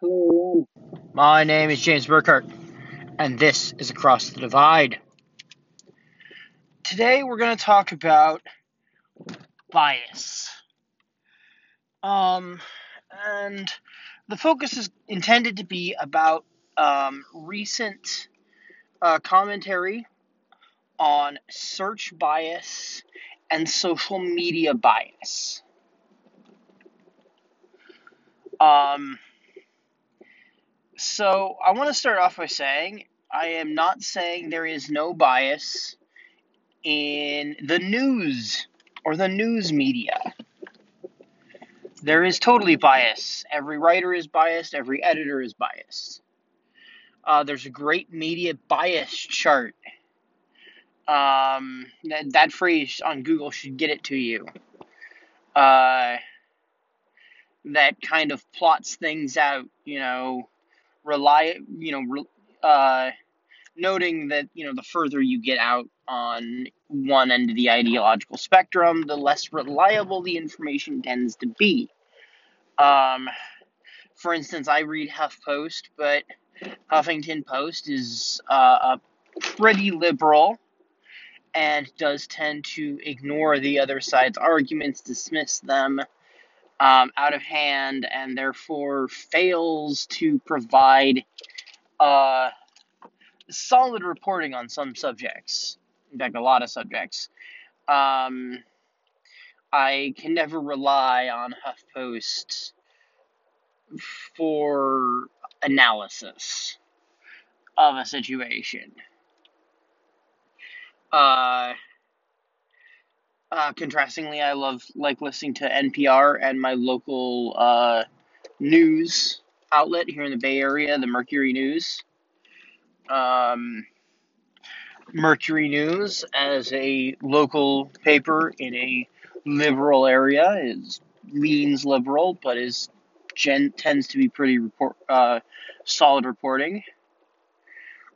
Hello, everyone. My name is James Burkhardt, and this is Across the Divide. Today, we're going to talk about bias. Um, and the focus is intended to be about um, recent uh, commentary on search bias and social media bias. Um, so I want to start off by saying I am not saying there is no bias in the news or the news media. There is totally bias. Every writer is biased, every editor is biased. Uh, there's a great media bias chart. Um, that, that phrase on Google should get it to you. Uh, that kind of plots things out, you know, rely, you know, uh, noting that you know the further you get out on one end of the ideological spectrum, the less reliable the information tends to be. Um, for instance, I read HuffPost, but Huffington Post is uh, a pretty liberal and does tend to ignore the other side's arguments, dismiss them um, out of hand, and therefore fails to provide uh, solid reporting on some subjects. In fact, a lot of subjects. Um, I can never rely on HuffPost for analysis of a situation. Uh, uh, contrastingly, I love like listening to NPR and my local uh, news outlet here in the Bay Area, the Mercury News. Um, Mercury News, as a local paper in a liberal area, is leans liberal, but is gen tends to be pretty report uh, solid reporting.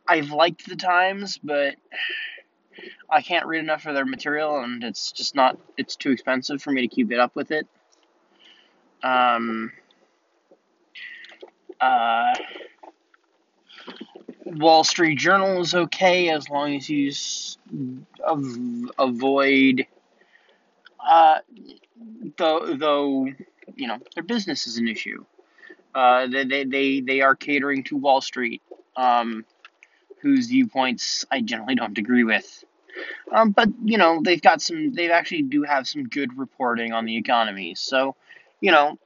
I've liked the Times, but I can't read enough of their material, and it's just not. It's too expensive for me to keep it up with it. Um. Uh. Wall Street Journal is okay as long as you av- avoid. Uh, though, though, you know, their business is an issue. Uh, they, they, they, they are catering to Wall Street, um, whose viewpoints I generally don't agree with. Um, but you know they've got some. They actually do have some good reporting on the economy. So, you know,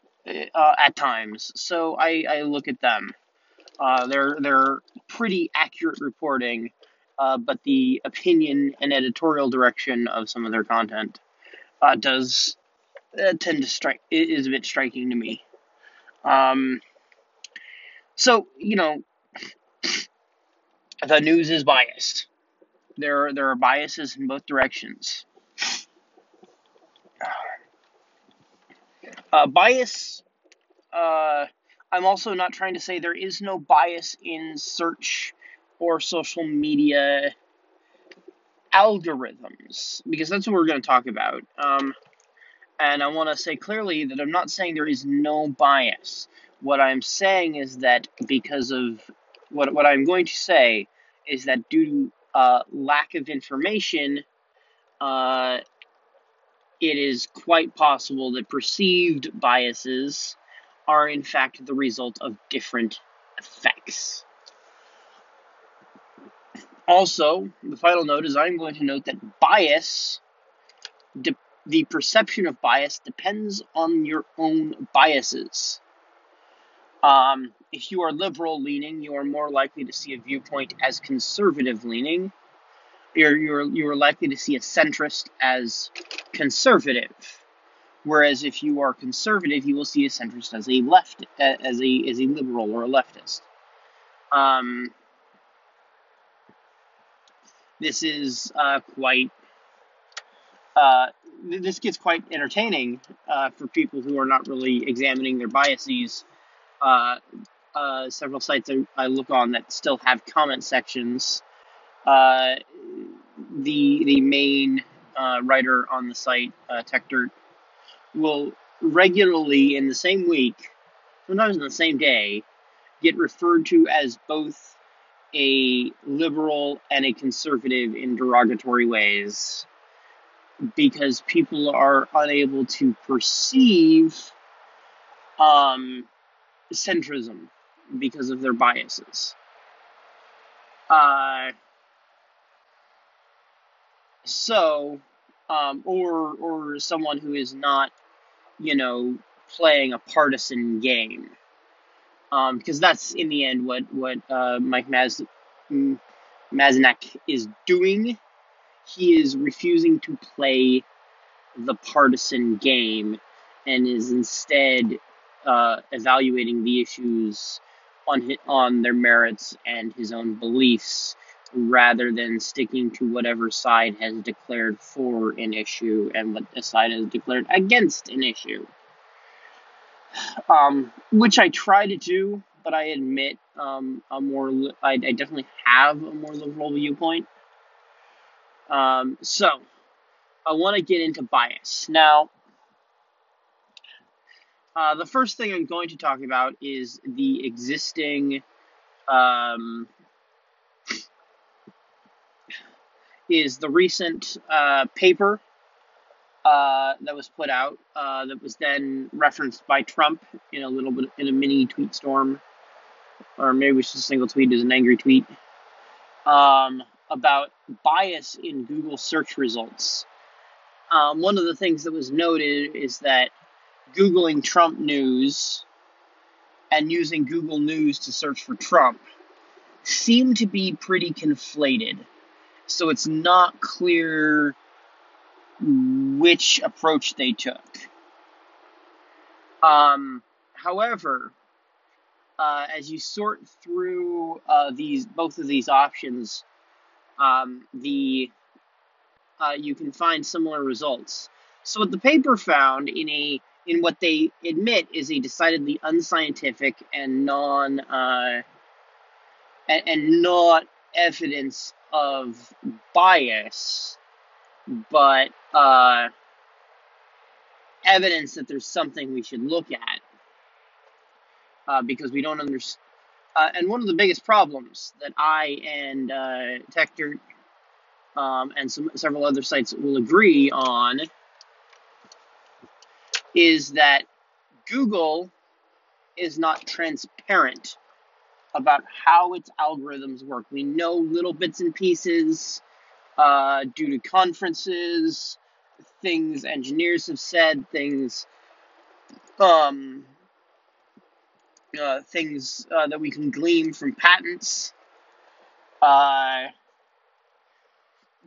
uh, at times. So I, I look at them. Uh, they're they're pretty accurate reporting, uh, but the opinion and editorial direction of some of their content uh, does uh, tend to strike is a bit striking to me. Um, so you know, the news is biased there there are biases in both directions. Uh, bias. Uh, I'm also not trying to say there is no bias in search or social media algorithms because that's what we're going to talk about. Um, and I want to say clearly that I'm not saying there is no bias. What I'm saying is that because of what what I'm going to say is that due to uh, lack of information, uh, it is quite possible that perceived biases are in fact the result of different effects. Also, the final note is I'm going to note that bias, de- the perception of bias, depends on your own biases. Um, if you are liberal leaning, you are more likely to see a viewpoint as conservative leaning. You're, you're, you're likely to see a centrist as conservative. Whereas if you are conservative, you will see a centrist as a left, as a as a liberal or a leftist. Um, this is uh, quite. Uh, this gets quite entertaining uh, for people who are not really examining their biases uh, uh, several sites I, I, look on that still have comment sections. Uh, the the main uh, writer on the site, uh, TechDirt, will regularly in the same week, sometimes in the same day, get referred to as both a liberal and a conservative in derogatory ways because people are unable to perceive um, centrism because of their biases. Uh, so, um, or or someone who is not, you know, playing a partisan game, um, because that's in the end what what uh, Mike Maz Masnick is doing. He is refusing to play the partisan game and is instead uh, evaluating the issues on his, on their merits and his own beliefs rather than sticking to whatever side has declared for an issue and what the side has declared against an issue. Um, which I try to do, but I admit um, a more li- I, I definitely have a more liberal viewpoint. Um, so I want to get into bias now. Uh, the first thing I'm going to talk about is the existing um, is the recent uh, paper uh, that was put out uh, that was then referenced by Trump in a little bit in a mini tweet storm, or maybe it was just a single tweet, as an angry tweet um, about bias in Google search results. Um, one of the things that was noted is that Googling Trump news and using Google News to search for Trump seem to be pretty conflated. So it's not clear which approach they took. Um, however, uh, as you sort through uh, these both of these options, um, the uh, you can find similar results. So what the paper found in a in what they admit is a decidedly unscientific and non uh, and, and not evidence of bias, but uh, evidence that there's something we should look at uh, because we don't understand. Uh, and one of the biggest problems that I and uh, Techdirt um, and some several other sites will agree on is that Google is not transparent about how its algorithms work. We know little bits and pieces uh, due to conferences, things engineers have said, things, um, uh, things uh, that we can glean from patents. Uh,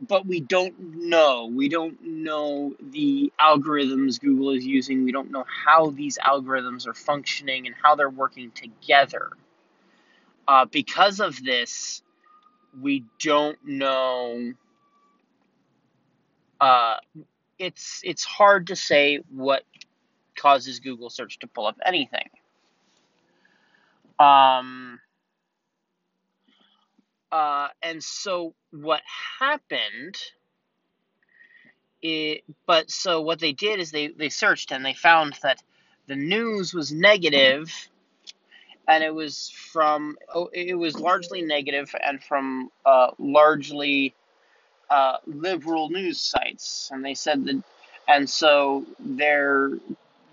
but we don't know. We don't know the algorithms Google is using. We don't know how these algorithms are functioning and how they're working together. Uh, because of this, we don't know. Uh, it's it's hard to say what causes Google search to pull up anything. Um, uh, and so what happened it, but so what they did is they, they searched and they found that the news was negative and it was from oh, it was largely negative and from uh, largely uh, liberal news sites. And they said that and so their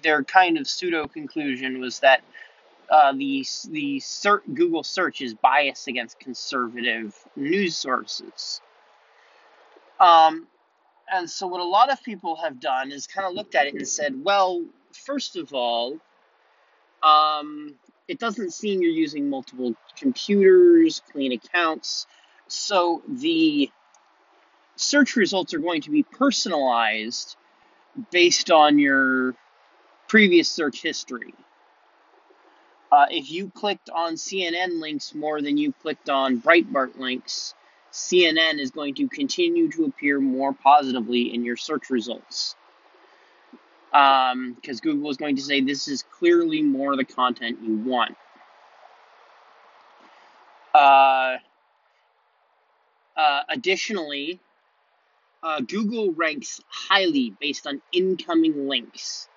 their kind of pseudo conclusion was that uh, the the search, Google search is biased against conservative news sources. Um, and so what a lot of people have done is kind of looked at it and said, well, first of all, um, it doesn't seem you're using multiple computers, clean accounts, so the search results are going to be personalized based on your previous search history. Uh, if you clicked on CNN links more than you clicked on Breitbart links, CNN is going to continue to appear more positively in your search results. Because um, Google is going to say this is clearly more the content you want. Uh, uh, additionally, uh, Google ranks highly based on incoming links.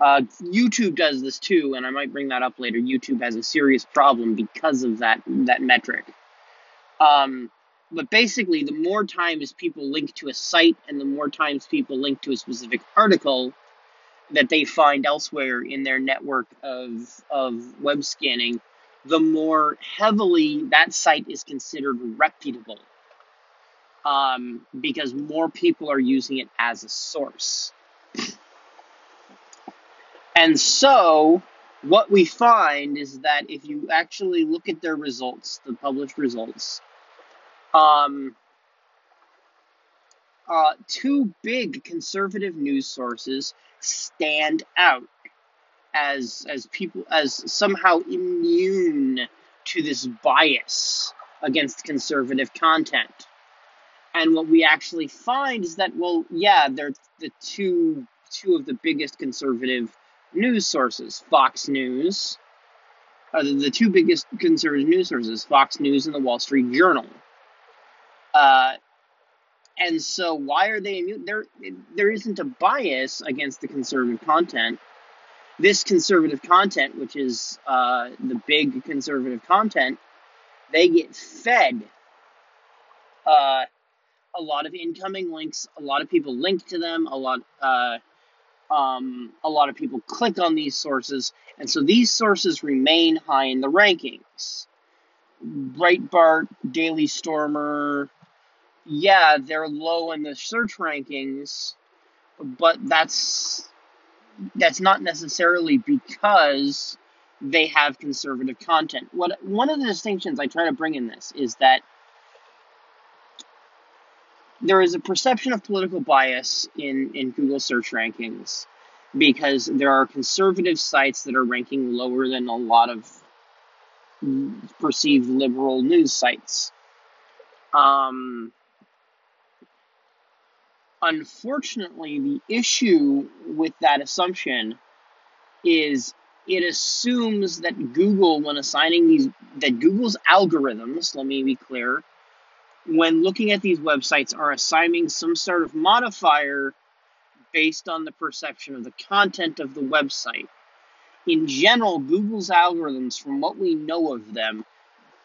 Uh, YouTube does this too, and I might bring that up later. YouTube has a serious problem because of that that metric. Um, but basically, the more times people link to a site and the more times people link to a specific article that they find elsewhere in their network of, of web scanning, the more heavily that site is considered reputable um, because more people are using it as a source. And so, what we find is that if you actually look at their results, the published results, um, uh, two big conservative news sources stand out as as people as somehow immune to this bias against conservative content. And what we actually find is that well, yeah, they're the two two of the biggest conservative news sources, Fox News, the, the two biggest conservative news sources, Fox News and the Wall Street Journal. Uh, and so, why are they immune? There, there isn't a bias against the conservative content. This conservative content, which is uh, the big conservative content, they get fed uh, a lot of incoming links. A lot of people link to them. A lot, uh, um, a lot of people click on these sources, and so these sources remain high in the rankings. Breitbart, Daily Stormer, yeah, they're low in the search rankings, but that's that's not necessarily because they have conservative content. What one of the distinctions I try to bring in this is that there is a perception of political bias in, in Google search rankings because there are conservative sites that are ranking lower than a lot of perceived liberal news sites. Um, Unfortunately, the issue with that assumption is it assumes that Google, when assigning these, that Google's algorithms, let me be clear, when looking at these websites, are assigning some sort of modifier based on the perception of the content of the website. In general, Google's algorithms, from what we know of them,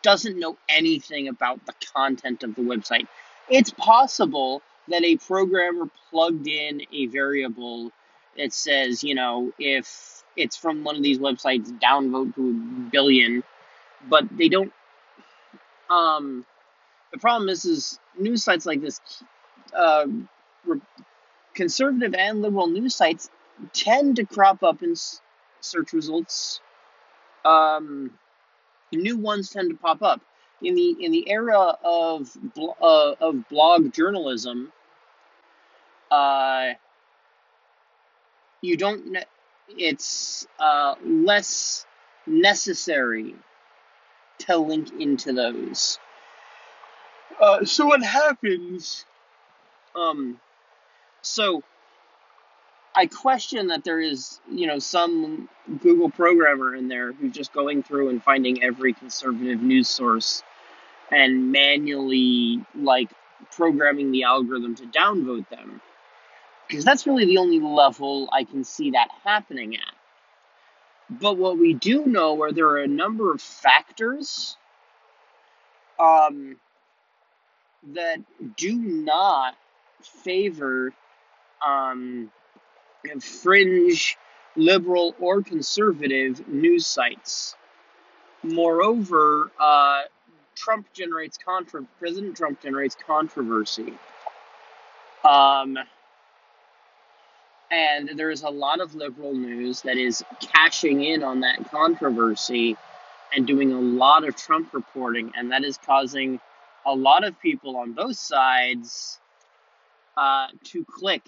doesn't know anything about the content of the website. It's possible that a programmer plugged in a variable that says, you know, if it's from one of these websites, downvote to a billion, but they don't. Um, the problem is, is news sites like this, uh, conservative and liberal news sites tend to crop up in search results. Um, new ones tend to pop up in the in the era of uh, of blog journalism uh, you don't. Ne- it's uh, less necessary to link into those. Uh, so what happens? Um, so I question that there is, you know, some Google programmer in there who's just going through and finding every conservative news source and manually like programming the algorithm to downvote them because that's really the only level I can see that happening at. But what we do know are there are a number of factors um, that do not favor um, fringe, liberal, or conservative news sites. Moreover, uh, Trump generates contra- President Trump generates controversy. Um, and there's a lot of liberal news that is cashing in on that controversy and doing a lot of Trump reporting, and that is causing a lot of people on both sides uh, to click.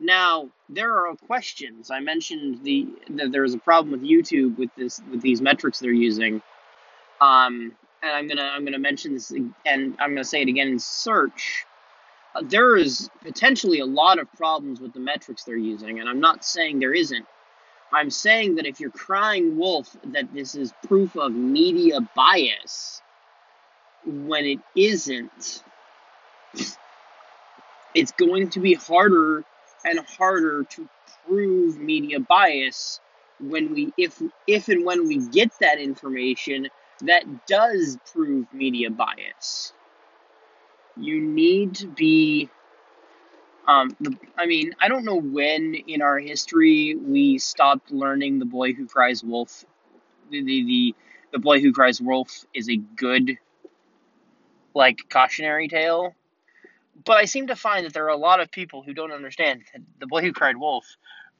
Now there are questions. I mentioned the that there is a problem with YouTube with this with these metrics they're using, um, and I'm gonna I'm gonna mention this and I'm gonna say it again in search there is potentially a lot of problems with the metrics they're using, and I'm not saying there isn't. I'm saying that if you're crying wolf that this is proof of media bias, when it isn't, it's going to be harder and harder to prove media bias when we if if and when we get that information that does prove media bias. You need to be um, the, I mean, I don't know when in our history we stopped learning the boy who cries wolf. The, the, the, the boy who cries wolf is a good, like, cautionary tale. But I seem to find that there are a lot of people who don't understand that the boy who cried wolf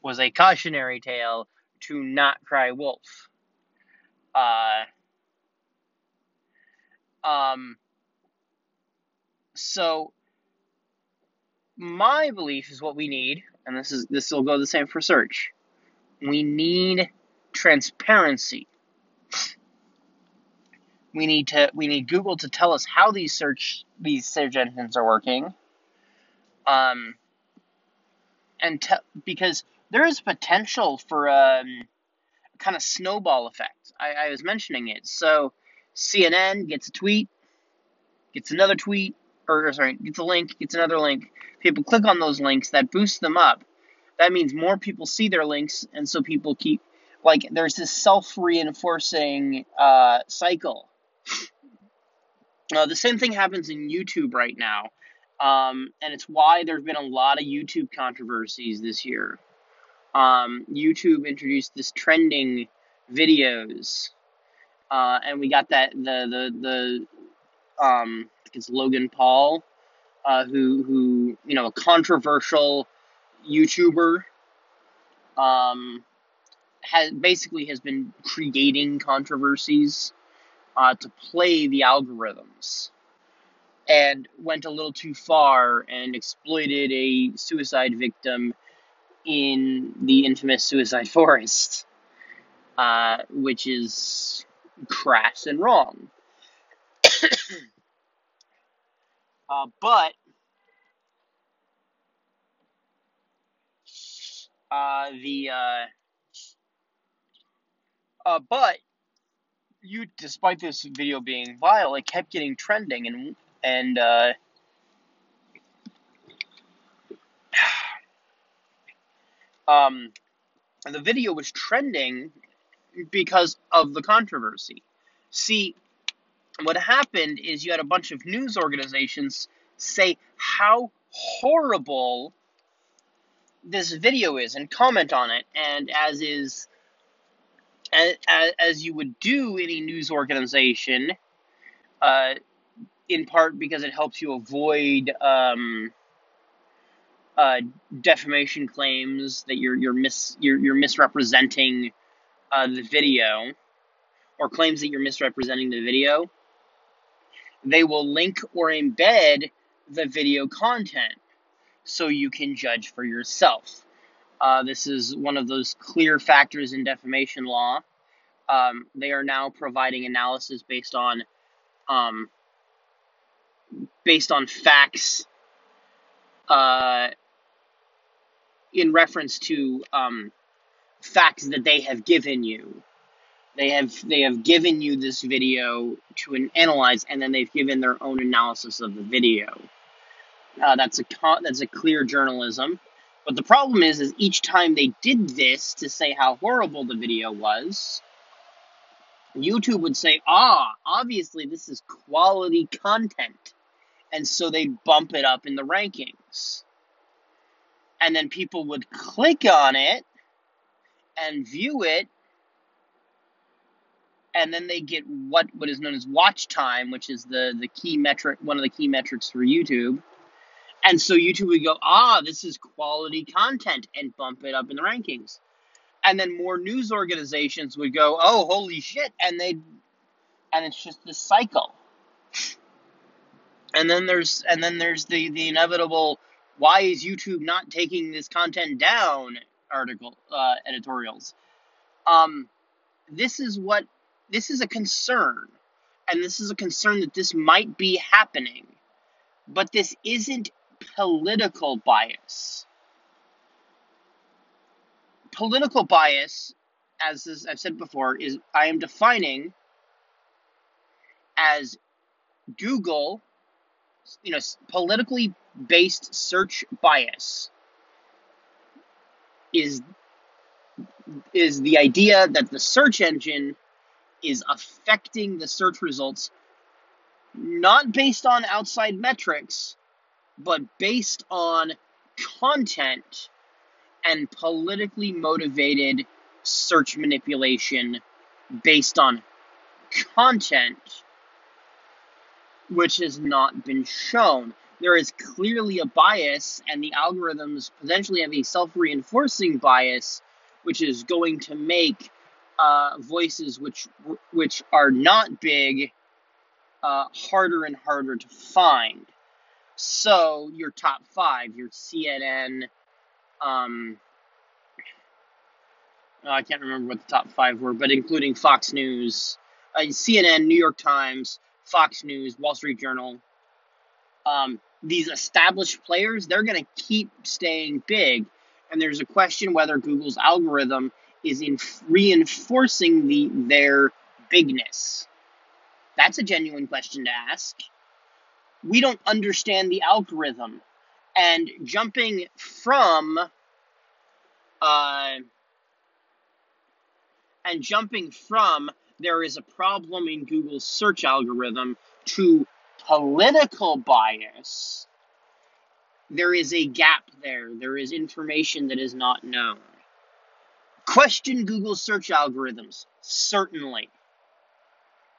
was a cautionary tale to not cry wolf. Uh, um, so my belief is what we need, and this is this will go the same for search. We need transparency. We need to we need Google to tell us how these search these search engines are working. Um, and te- because there is potential for um, a kind of snowball effect. I, I was mentioning it. So CNN gets a tweet, gets another tweet, or sorry, gets a link, gets another link. People click on those links, that boosts them up. That means more people see their links, and so people keep like there's this self-reinforcing uh, cycle. Uh, the same thing happens in YouTube right now, um, and it's why there's been a lot of YouTube controversies this year. Um, YouTube introduced this trending videos, uh, and we got that the the the um, it's Logan Paul, uh, who who you know a controversial YouTuber, um, has basically has been creating controversies uh, to play the algorithms, and went a little too far and exploited a suicide victim in the infamous Suicide Forest, uh, which is crass and wrong. Uh, but uh, the uh, uh, but you, despite this video being vile, it kept getting trending and and uh, um, the video was trending because of the controversy. See, what happened is you had a bunch of news organizations say how horrible this video is and comment on it and as is as, as you would do any news organization uh, in part because it helps you avoid um, uh, defamation claims that you're you're mis you're, you're misrepresenting uh, the video or claims that you're misrepresenting the video they will link or embed the video content so you can judge for yourself. Uh, this is one of those clear factors in defamation law. Um, they are now providing analysis based on um, based on facts uh, in reference to um, facts that they have given you. They have they have given you this video to an, analyze, and then they've given their own analysis of the video. Uh, that's a that's a clear journalism. But the problem is, is each time they did this to say how horrible the video was, YouTube would say, "Ah, obviously this is quality content," and so they'd bump it up in the rankings. And then people would click on it and view it and then they get what what is known as watch time, which is the the key metric, one of the key metrics for YouTube. And so YouTube would go, ah, this is quality content, and bump it up in the rankings. And then more news organizations would go, oh, holy shit, and they, and it's just this cycle. And then there's and then there's the the inevitable, why is YouTube not taking this content down? Article uh, editorials. Um, this is what this is a concern, and this is a concern that this might be happening, but this isn't political bias. Political bias, as I've said before, is I am defining as Google, you know, politically based search bias is is the idea that the search engine is affecting the search results not based on outside metrics, but based on content and politically motivated search manipulation based on content which has not been shown. There is clearly a bias, and the algorithms potentially have a self reinforcing bias, which is going to make uh, voices which which are not big uh, harder and harder to find. So your top five, your CNN, um, oh, I can't remember what the top five were, but including Fox News, uh, CNN, New York Times, Fox News, Wall Street Journal. Um, these established players, they're going to keep staying big. And there's a question whether Google's algorithm is in reinforcing the their bigness. That's a genuine question to ask. We don't understand the algorithm. And jumping from uh, and jumping from there is a problem in Google's search algorithm to political bias, there is a gap there. There is information that is not known. Question Google's search algorithms, certainly.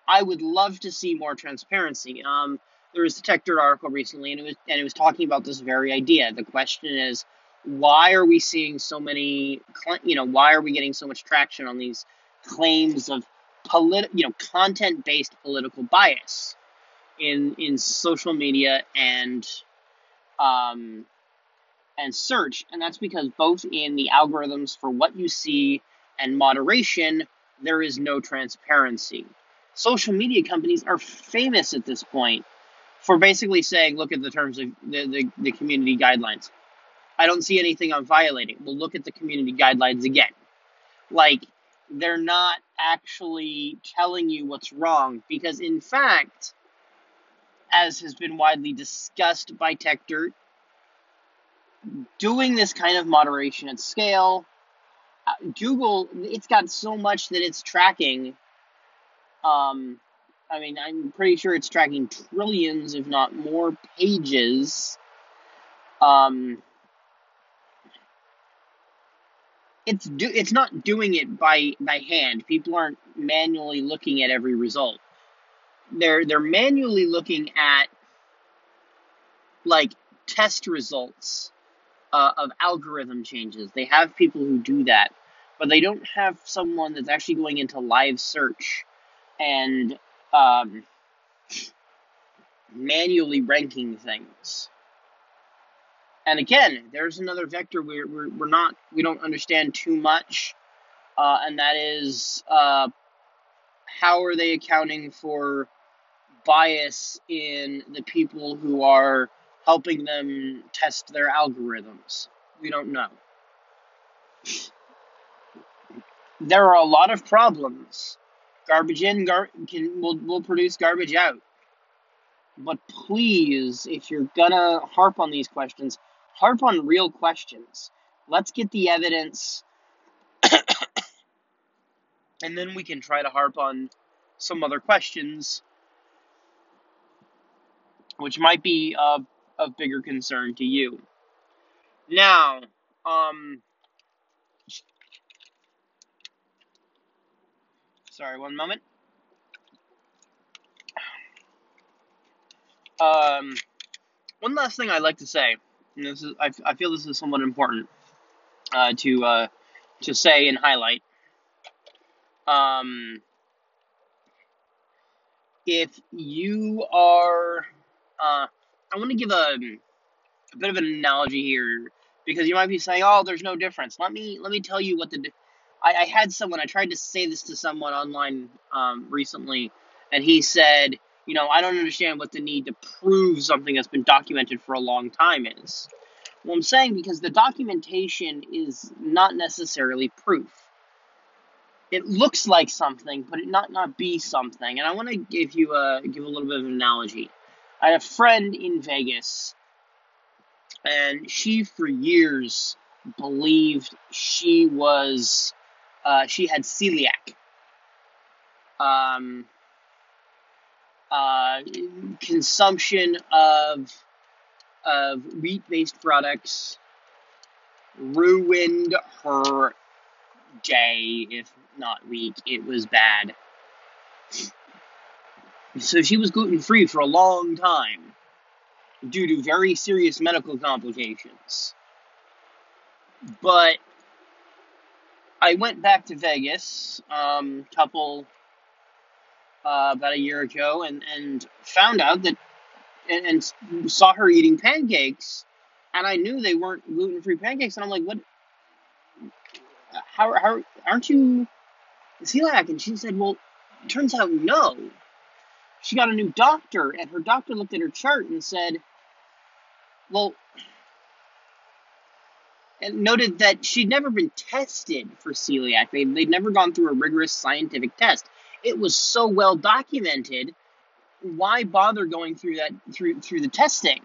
I would love to see more transparency. Um, there was a TechDirt article recently, and it was and it was talking about this very idea. The question is, why are we seeing so many? You know, why are we getting so much traction on these claims of polit- you know, content-based political bias in in social media and um, and search, and that's because both in the algorithms for what you see and moderation, there is no transparency. Social media companies are famous at this point for basically saying, look at the terms of the, the, the community guidelines. I don't see anything I'm violating. We'll look at the community guidelines again. Like, they're not actually telling you what's wrong because, in fact, as has been widely discussed by TechDirt, doing this kind of moderation at scale, uh, Google, it's got so much that it's tracking. Um, I mean, I'm pretty sure it's tracking trillions, if not more, pages. Um, it's do it's not doing it by by hand. People aren't manually looking at every result. They're they're manually looking at like test results uh, of algorithm changes. They have people who do that, but they don't have someone that's actually going into live search and um, manually ranking things. And again, there's another vector we're, we're, we're not, we don't understand too much, uh, and that is uh, how are they accounting for bias in the people who are helping them test their algorithms? We don't know. There are a lot of problems. Garbage in gar- can will will produce garbage out. But please, if you're gonna harp on these questions, harp on real questions. Let's get the evidence, and then we can try to harp on some other questions, which might be of, of bigger concern to you. Now, um, sorry, one moment. Um, one last thing I'd like to say and this is I, I feel this is somewhat important uh, to uh, to say and highlight. Um, if you are, uh, I want to give a, a bit of an analogy here because you might be saying, "Oh, there's no difference." Let me let me tell you what the. I, I had someone. I tried to say this to someone online um, recently, and he said, you know, I don't understand what the need to prove something that's been documented for a long time is. Well, I'm saying because the documentation is not necessarily proof. It looks like something, but it not not be something. And I want to give you a give a little bit of an analogy. I had a friend in Vegas, and she for years believed she was uh, she had celiac. Um, uh, consumption of of wheat based products ruined her day, if not week. It was bad. So she was gluten free for a long time due to very serious medical complications. But I went back to Vegas, um, couple uh, about a year ago, and and found out that and, and saw her eating pancakes, and I knew they weren't gluten free pancakes, and I'm like, what? How how aren't you celiac? And she said, well, turns out no. She got a new doctor, and her doctor looked at her chart and said, well, noted that she'd never been tested for celiac. They, they'd never gone through a rigorous scientific test. It was so well documented. Why bother going through that through through the testing?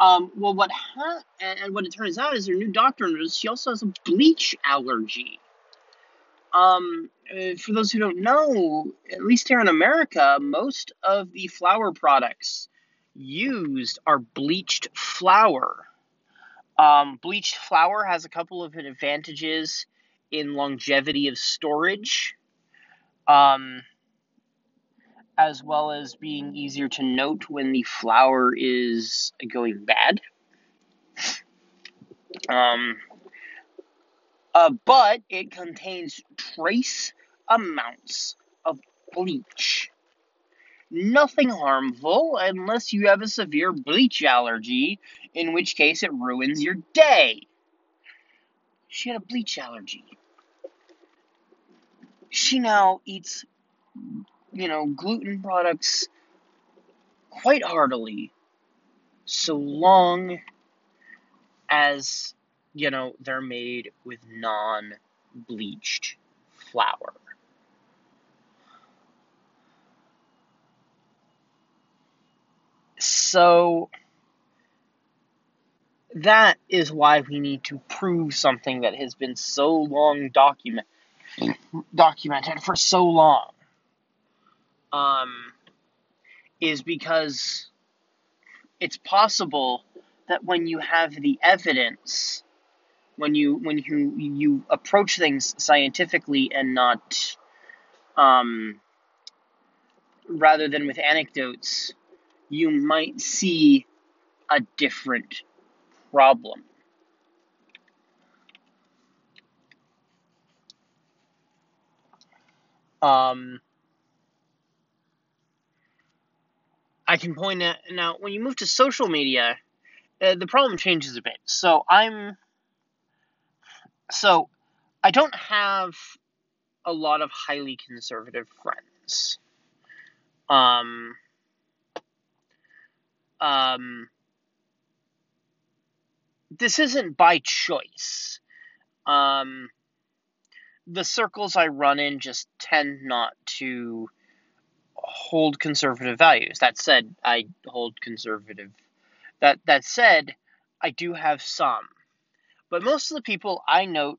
Um, well, what ha- and what it turns out is her new doctor knows she also has a bleach allergy. Um, uh, for those who don't know, at least here in America, most of the flour products used are bleached flour. Um, bleached flour has a couple of advantages in longevity of storage, um, as well as being easier to note when the flour is going bad. Um, uh, but it contains trace amounts of bleach nothing harmful unless you have a severe bleach allergy, in which case it ruins your day. She had a bleach allergy. She now eats, you know, gluten products quite heartily, so long as, you know, they're made with non bleached flour. So that is why we need to prove something that has been so long document documented for so long. Um, is because it's possible that when you have the evidence, when you when you you approach things scientifically and not um, rather than with anecdotes, you might see a different problem. Um, I can point out now when you move to social media, uh, the problem changes a bit. So I'm, so I don't have a lot of highly conservative friends. Um, um, this isn't by choice. Um, the circles I run in just tend not to hold conservative values. That said, I hold conservative. That that said, I do have some, but most of the people I note.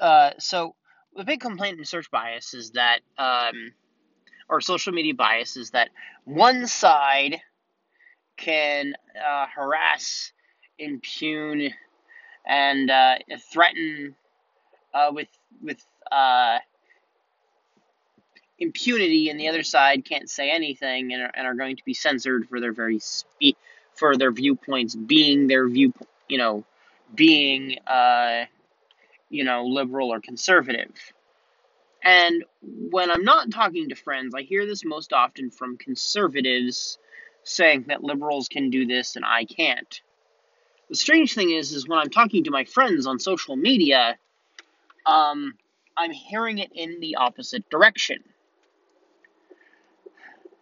Uh, so the big complaint in search bias is that, um, or social media bias is that one side can uh, harass, impugn, and uh, threaten uh, with with uh, impunity, and the other side can't say anything and are, and are going to be censored for their very spe- for their viewpoints being their view, you know, being uh, you know liberal or conservative. And when I'm not talking to friends, I hear this most often from conservatives saying that liberals can do this and I can't. The strange thing is, is when I'm talking to my friends on social media, um, I'm hearing it in the opposite direction.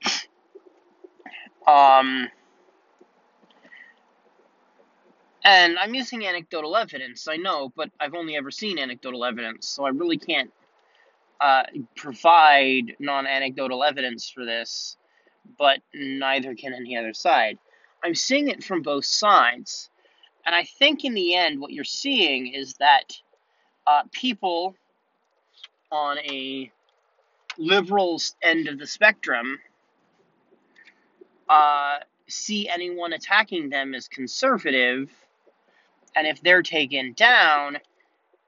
Um, and I'm using anecdotal evidence, I know, but I've only ever seen anecdotal evidence, so I really can't uh, provide non anecdotal evidence for this but neither can any other side. I'm seeing it from both sides, And I think in the end, what you're seeing is that uh, people on a liberal end of the spectrum uh, see anyone attacking them as conservative, and if they're taken down,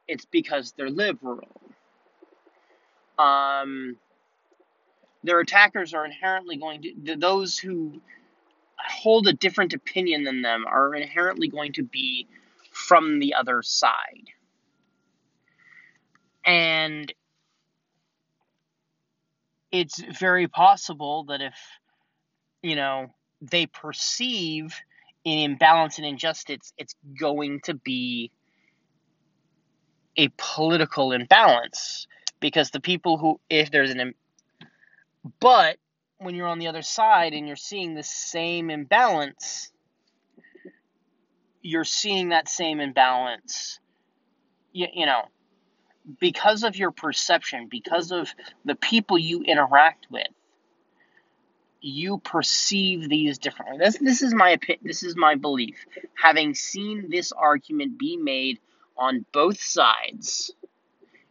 it's because they're liberal. Um, their attackers are inherently going to those who hold a different opinion than them are inherently going to be from the other side. And it's very possible that if, you know, they perceive an imbalance and injustice, it's going to be a political imbalance because the people who, if there's an, but when you're on the other side and you're seeing the same imbalance, you're seeing that same imbalance, you, you know, because of your perception, because of the people you interact with, you perceive these differently. This, this is my opinion. this is my belief. Having seen this argument be made on both sides,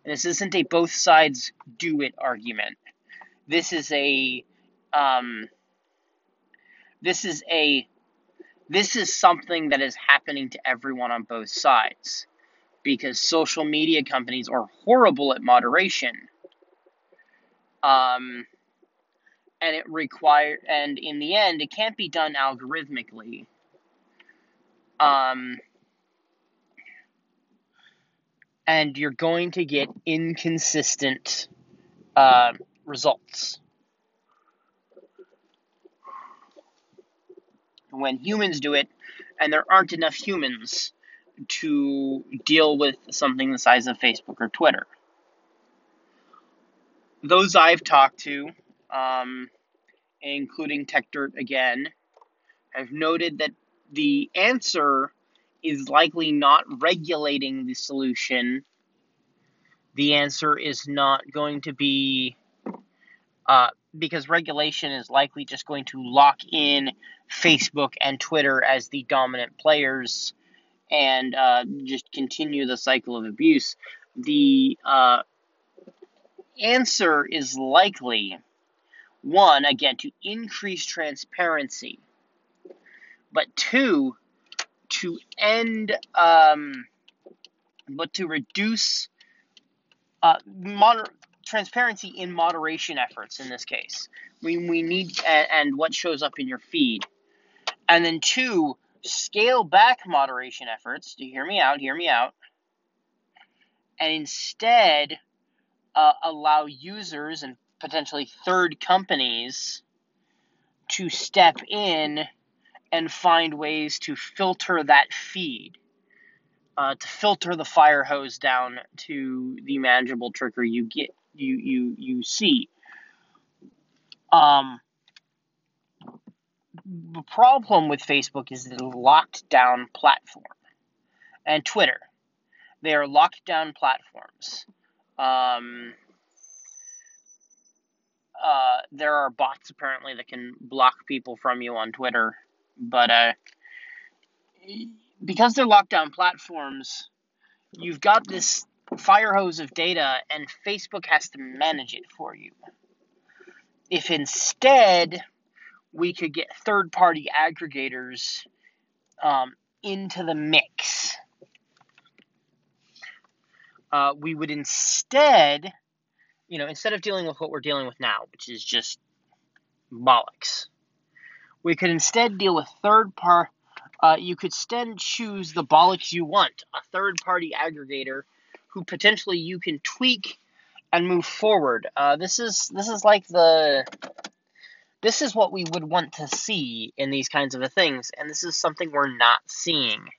and this isn't a both sides do it argument. This is a um, this is a this is something that is happening to everyone on both sides because social media companies are horrible at moderation. Um, and it require and in the end it can't be done algorithmically. Um, and you're going to get inconsistent uh, results. When humans do it, and there aren't enough humans to deal with something the size of Facebook or Twitter. Those I've talked to, um, including TechDirt again, have noted that the answer is likely not regulating the solution. The answer is not going to be uh, because regulation is likely just going to lock in Facebook and Twitter as the dominant players and uh, just continue the cycle of abuse. The uh, answer is likely one, again, to increase transparency, but two, to end, um, but to reduce uh, moder- transparency in moderation efforts in this case. We, we need, and, and what shows up in your feed. And then two, scale back moderation efforts. Do you hear me out? Hear me out. And instead, uh, allow users and potentially third companies to step in and find ways to filter that feed, uh, to filter the fire hose down to the manageable trigger you get you you you see. Um, the problem with Facebook is it's a locked down platform, and Twitter, they are locked down platforms. Um, uh, there are bots apparently that can block people from you on Twitter, but uh, because they're locked down platforms, you've got this fire hose of data, and Facebook has to manage it for you. If instead we could get third party aggregators um, into the mix, uh, we would instead you know, instead of dealing with what we're dealing with now, which is just bollocks, we could instead deal with third party. Uh, you could instead choose the bollocks you want, a third party aggregator who potentially you can tweak and move forward. Uh, this is this is like the this is what we would want to see in these kinds of things, and this is something we're not seeing.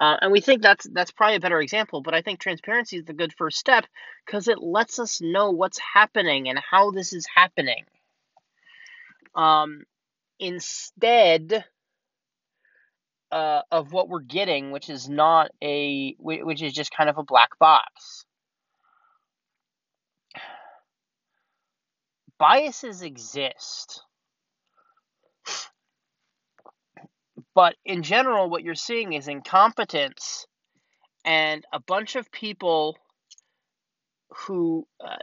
Uh, and we think that's that's probably a better example, but I think transparency is the good first step because it lets us know what's happening and how this is happening. Um, instead uh, of what we're getting, which is not a which is just kind of a black box. Biases exist But in general, what you're seeing is incompetence and a bunch of people who, uh,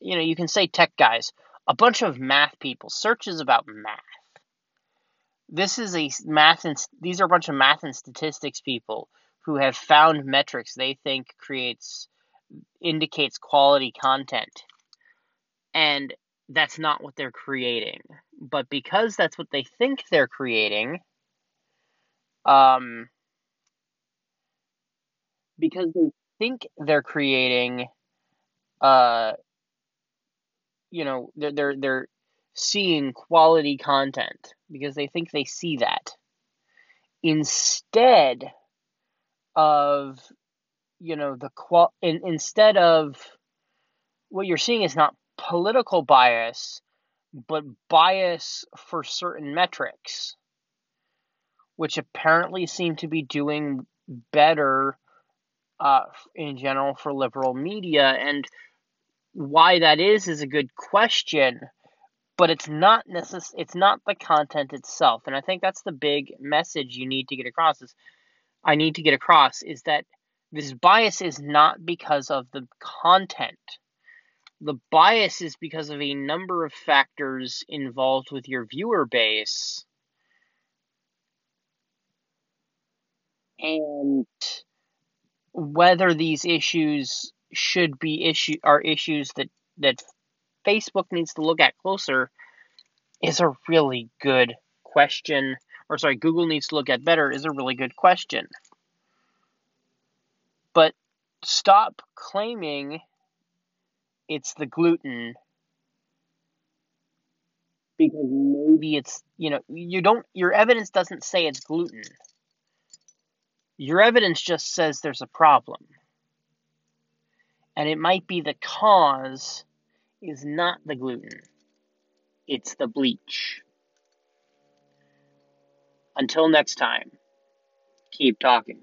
you know, you can say tech guys, a bunch of math people. Search is about math. This is a math and these are a bunch of math and statistics people who have found metrics they think creates indicates quality content. And that's not what they're creating. But because that's what they think they're creating, um, because they think they're creating, uh, you know, they're they're they're seeing quality content because they think they see that. Instead of you know the qual in, instead of what you're seeing is not political bias but bias for certain metrics which apparently seem to be doing better uh, in general for liberal media. And why that is is a good question but it's not necess- it's not the content itself. And i think that's the big message you need to get across is i need to get across is that this bias is not because of the content. The bias is because of a number of factors involved with your viewer base. And whether these issues should be issue are issues that that Facebook needs to look at closer is a really good question. Or sorry, Google needs to look at better is a really good question. But stop claiming it's the gluten because maybe it's you know you don't your evidence doesn't say it's gluten your evidence just says there's a problem and it might be the cause is not the gluten. It's the bleach. Until next time keep talking